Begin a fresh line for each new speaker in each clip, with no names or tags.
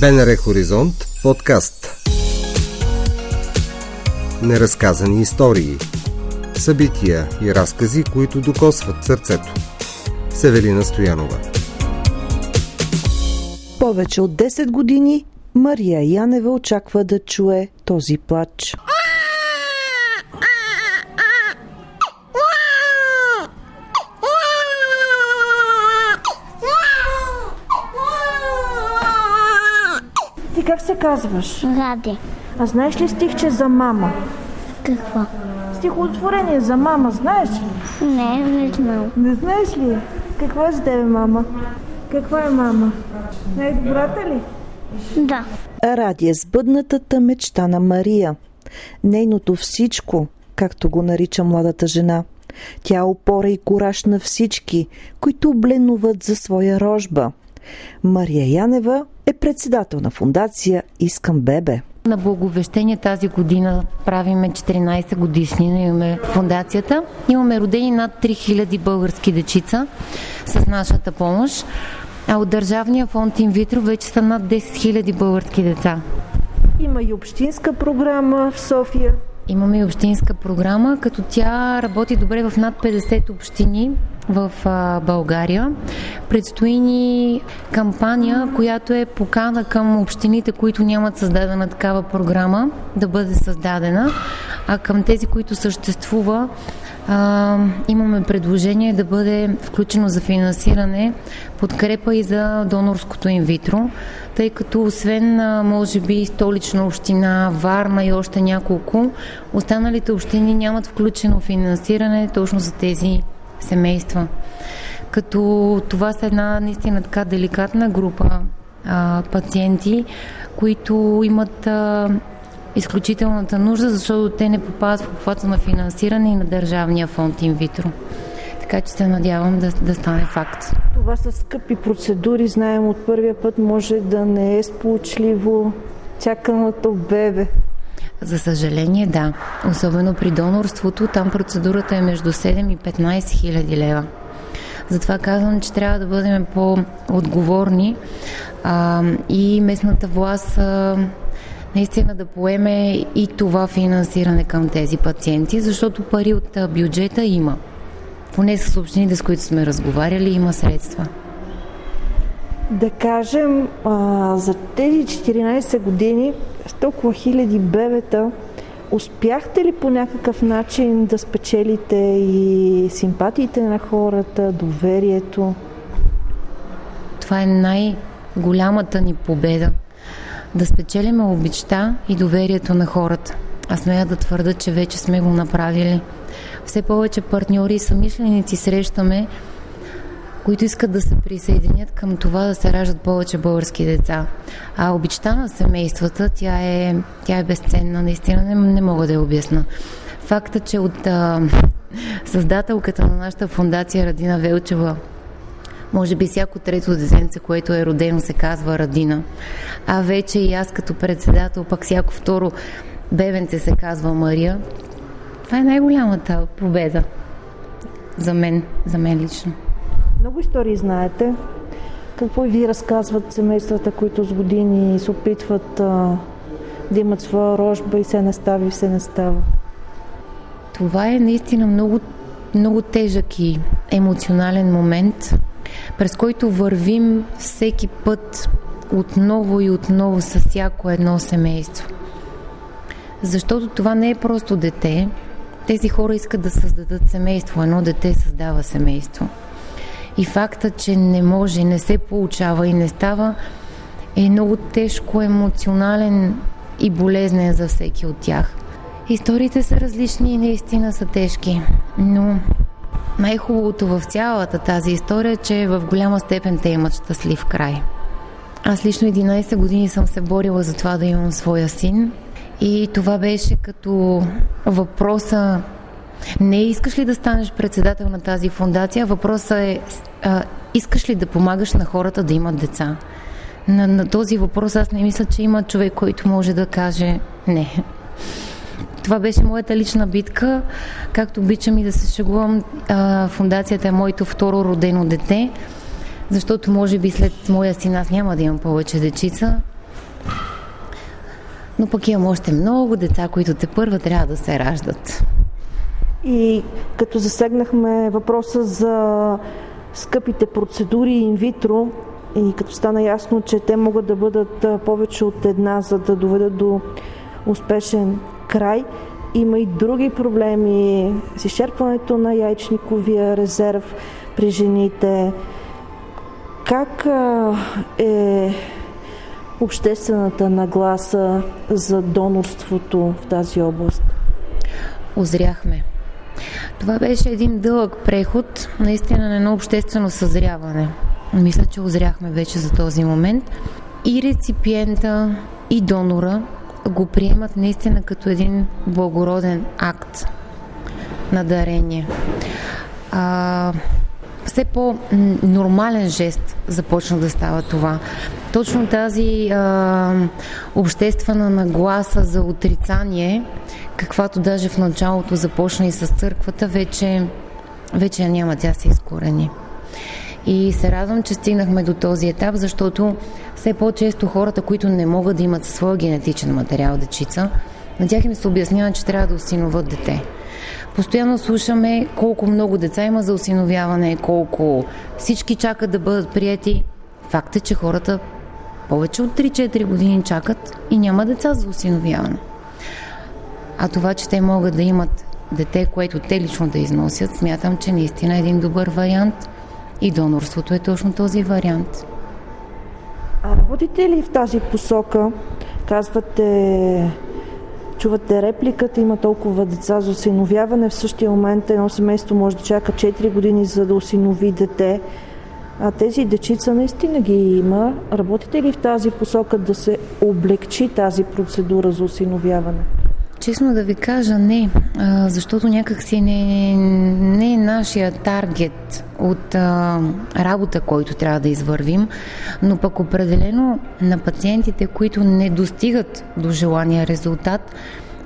БНР Хоризонт подкаст. Неразказани истории. Събития и разкази, които докосват сърцето. Севелина Стоянова.
Повече от 10 години Мария Янева очаква да чуе този плач.
Ти как се казваш?
Ради.
А знаеш ли стихче за мама?
Какво?
Стихотворение за мама, знаеш ли?
Не, не знам.
Не знаеш ли? Какво е с тебе, мама? Каква е мама? Най-добрата ли?
Да.
Ради е сбъднатата мечта на Мария. Нейното всичко, както го нарича младата жена. Тя е опора и кораж на всички, които обленуват за своя рожба. Мария Янева е председател на фундация Искам бебе.
На Благовещение тази година правиме 14 годишнина, имаме фундацията. Имаме родени над 3000 български дечица с нашата помощ. А от Държавния фонд Инвитро вече са над 10 000 български деца.
Има и общинска програма в София.
Имаме и общинска програма, като тя работи добре в над 50 общини в България. Предстои ни кампания, която е покана към общините, които нямат създадена такава програма, да бъде създадена, а към тези, които съществува, а, имаме предложение да бъде включено за финансиране подкрепа и за донорското инвитро, тъй като освен, може би, столична община, Варна и още няколко, останалите общини нямат включено финансиране точно за тези семейства. Като това са една наистина така деликатна група а, пациенти, които имат а, изключителната нужда, защото те не попадат в обхвата на финансиране и на Държавния фонд инвитро. Така че се надявам да, да стане факт.
Това са скъпи процедури, знаем от първия път може да не е сполучливо чаканото бебе.
За съжаление, да. Особено при донорството, там процедурата е между 7 и 15 хиляди лева. Затова казвам, че трябва да бъдем по-отговорни а, и местната власт а, наистина да поеме и това финансиране към тези пациенти, защото пари от бюджета има. Поне с общините, с които сме разговаряли, има средства.
Да кажем, а, за тези 14 години с толкова хиляди бебета, успяхте ли по някакъв начин да спечелите и симпатиите на хората, доверието?
Това е най-голямата ни победа. Да спечелиме обичта и доверието на хората. Аз смея да твърда, че вече сме го направили. Все повече партньори и самишленици срещаме, които искат да се присъединят към това да се раждат повече български деца. А обичта на семействата, тя е, тя е безценна, наистина не, не мога да я обясна. Факта, че от а, създателката на нашата фундация Радина Велчева може би всяко трето детенце, което е родено, се казва Радина. А вече и аз като председател, пък всяко второ бебенце се казва Мария. Това е най-голямата победа за мен, за мен лично.
Много истории знаете. Какво и ви разказват семействата, които с години се опитват а, да имат своя рожба и се не става и се не става?
Това е наистина много, много тежък и емоционален момент, през който вървим всеки път отново и отново с всяко едно семейство. Защото това не е просто дете. Тези хора искат да създадат семейство. Едно дете създава семейство. И факта, че не може, не се получава и не става, е много тежко, емоционален и болезнен за всеки от тях. Историите са различни и наистина са тежки, но най-хубавото в цялата тази история е, че в голяма степен те имат щастлив край. Аз лично 11 години съм се борила за това да имам своя син и това беше като въпроса не искаш ли да станеш председател на тази фундация, въпросът е а, искаш ли да помагаш на хората да имат деца? На, на този въпрос аз не мисля, че има човек, който може да каже не. Това беше моята лична битка. Както обичам и да се шегувам, фундацията е моето второ родено дете, защото може би след моя син аз няма да имам повече дечица. Но пък имам още много деца, които те първа трябва да се раждат.
И като засегнахме въпроса за скъпите процедури инвитро и като стана ясно, че те могат да бъдат повече от една, за да доведат до успешен край, има и други проблеми с изчерпването на яйчниковия резерв при жените. Как е обществената нагласа за донорството в тази област?
Озряхме. Това беше един дълъг преход, наистина на едно обществено съзряване. Мисля, че озряхме вече за този момент. И реципиента, и донора го приемат наистина като един благороден акт на дарение. А, все по-нормален жест започна да става това. Точно тази а, обществена нагласа за отрицание, каквато даже в началото започна и с църквата, вече, вече няма, тя се изкорени. И се радвам, че стигнахме до този етап, защото все по-често хората, които не могат да имат своя генетичен материал дечица, на тях им се обяснява, че трябва да осиноват дете. Постоянно слушаме колко много деца има за осиновяване, колко всички чакат да бъдат прияти. Факт е, че хората повече от 3-4 години чакат и няма деца за осиновяване. А това, че те могат да имат дете, което те лично да износят, смятам, че наистина е един добър вариант и донорството е точно този вариант.
А работите ли в тази посока? Казвате, чувате репликата, има толкова деца за осиновяване. В същия момент едно семейство може да чака 4 години за да осинови дете. А тези дечица наистина ги има. Работите ли в тази посока да се облегчи тази процедура за осиновяване?
Честно да ви кажа, не, защото някакси не, не е нашия таргет от а, работа, който трябва да извървим, но пък определено на пациентите, които не достигат до желания резултат,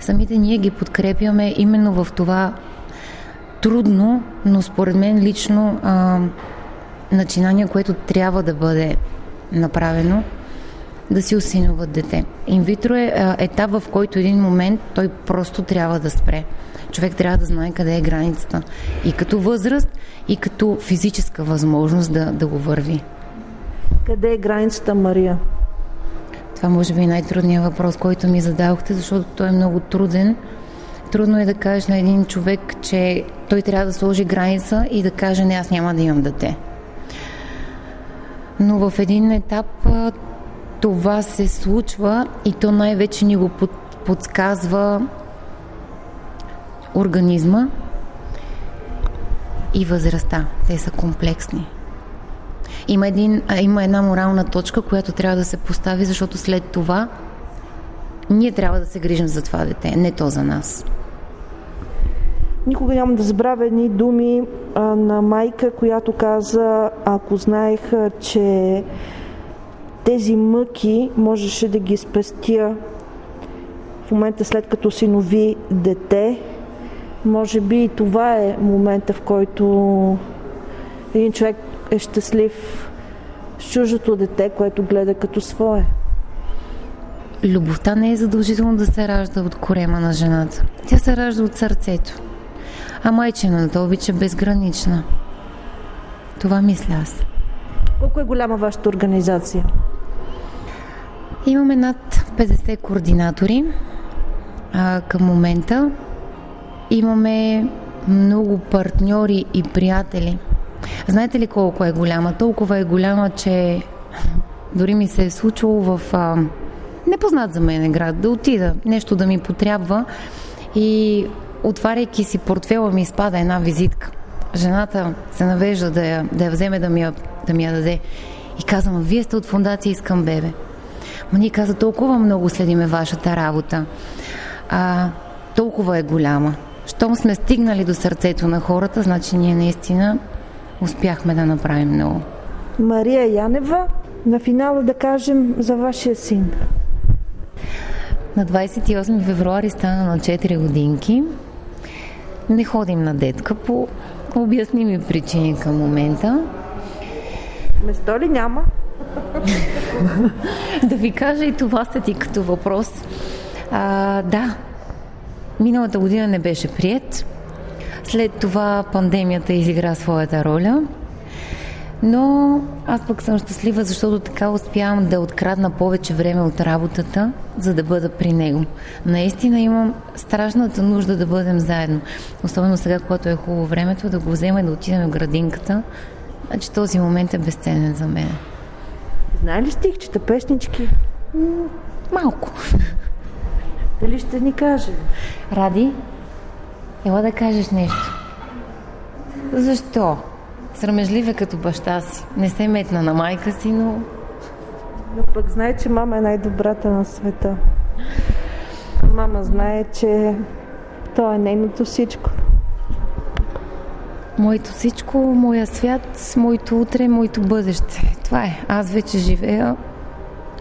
самите ние ги подкрепяме именно в това трудно, но според мен лично а, начинание, което трябва да бъде направено – да си осиноват дете. Инвитро е етап, в който един момент той просто трябва да спре. Човек трябва да знае къде е границата. И като възраст, и като физическа възможност да, да го върви.
Къде е границата, Мария?
Това може би е най-трудният въпрос, който ми зададохте, защото той е много труден. Трудно е да кажеш на един човек, че той трябва да сложи граница и да каже, не, аз няма да имам дете. Но в един етап това се случва и то най-вече ни го под, подсказва организма и възрастта. Те са комплексни. Има, един, има една морална точка, която трябва да се постави, защото след това ние трябва да се грижим за това дете, не то за нас.
Никога няма да забравя едни думи а, на майка, която каза, ако знаех, че тези мъки можеше да ги спестя в момента след като си нови дете. Може би и това е момента, в който един човек е щастлив с чуждото дете, което гледа като свое.
Любовта не е задължително да се ражда от корема на жената. Тя се ражда от сърцето. А майчината обича безгранична. Това мисля аз.
Колко е голяма вашата организация?
Имаме над 50 координатори а, към момента. Имаме много партньори и приятели. Знаете ли колко е голяма? Толкова е голяма, че дори ми се е случило в а, непознат за мен град да отида, нещо да ми потрябва и отваряйки си портфела ми изпада една визитка. Жената се навежда да я, да я вземе да ми я, да ми я даде и казвам, вие сте от фундация Искам Бебе. Ма ни каза, толкова много следиме вашата работа. А, толкова е голяма. Щом сме стигнали до сърцето на хората, значи ние наистина успяхме да направим много.
Мария Янева, на финала да кажем за вашия син.
На 28 февруари стана на 4 годинки. Не ходим на детка по обясними причини към момента.
Место ли няма?
Да ви кажа и това сте ти като въпрос. А, да, миналата година не беше прият. След това пандемията изигра своята роля. Но аз пък съм щастлива, защото така успявам да открадна повече време от работата, за да бъда при него. Наистина имам страшната нужда да бъдем заедно. Особено сега, когато е хубаво времето, да го взема и да отидем в градинката. Значи този момент е безценен за мен.
Знае ли стихчета, песнички?
Малко.
Дали ще ни каже?
Ради, ела да кажеш нещо. Защо? Срамежлив е като баща си. Не се метна на майка си, но...
Но пък знае, че мама е най-добрата на света. Мама знае, че то е нейното всичко.
Моето всичко, моя свят, моето утре, моето бъдеще. Това е. Аз вече живея.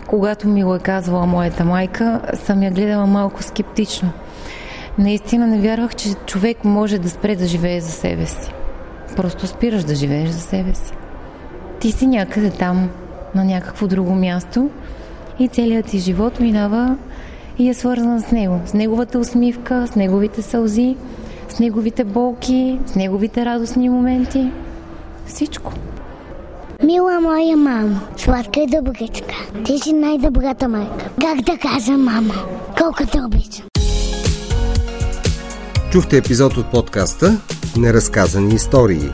Когато ми го е казвала моята майка, съм я гледала малко скептично. Наистина не вярвах, че човек може да спре да живее за себе си. Просто спираш да живееш за себе си. Ти си някъде там, на някакво друго място и целият ти живот минава и е свързан с него. С неговата усмивка, с неговите сълзи, с неговите болки, с неговите радостни моменти. Всичко.
Мила моя мама, сладка и добричка. Ти си най-добрата майка. Как да кажа мама? Колко те обичам.
Чухте епизод от подкаста Неразказани истории.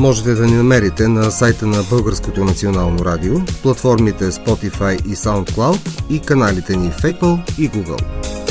Можете да ни намерите на сайта на Българското национално радио, платформите Spotify и SoundCloud и каналите ни в Apple и Google.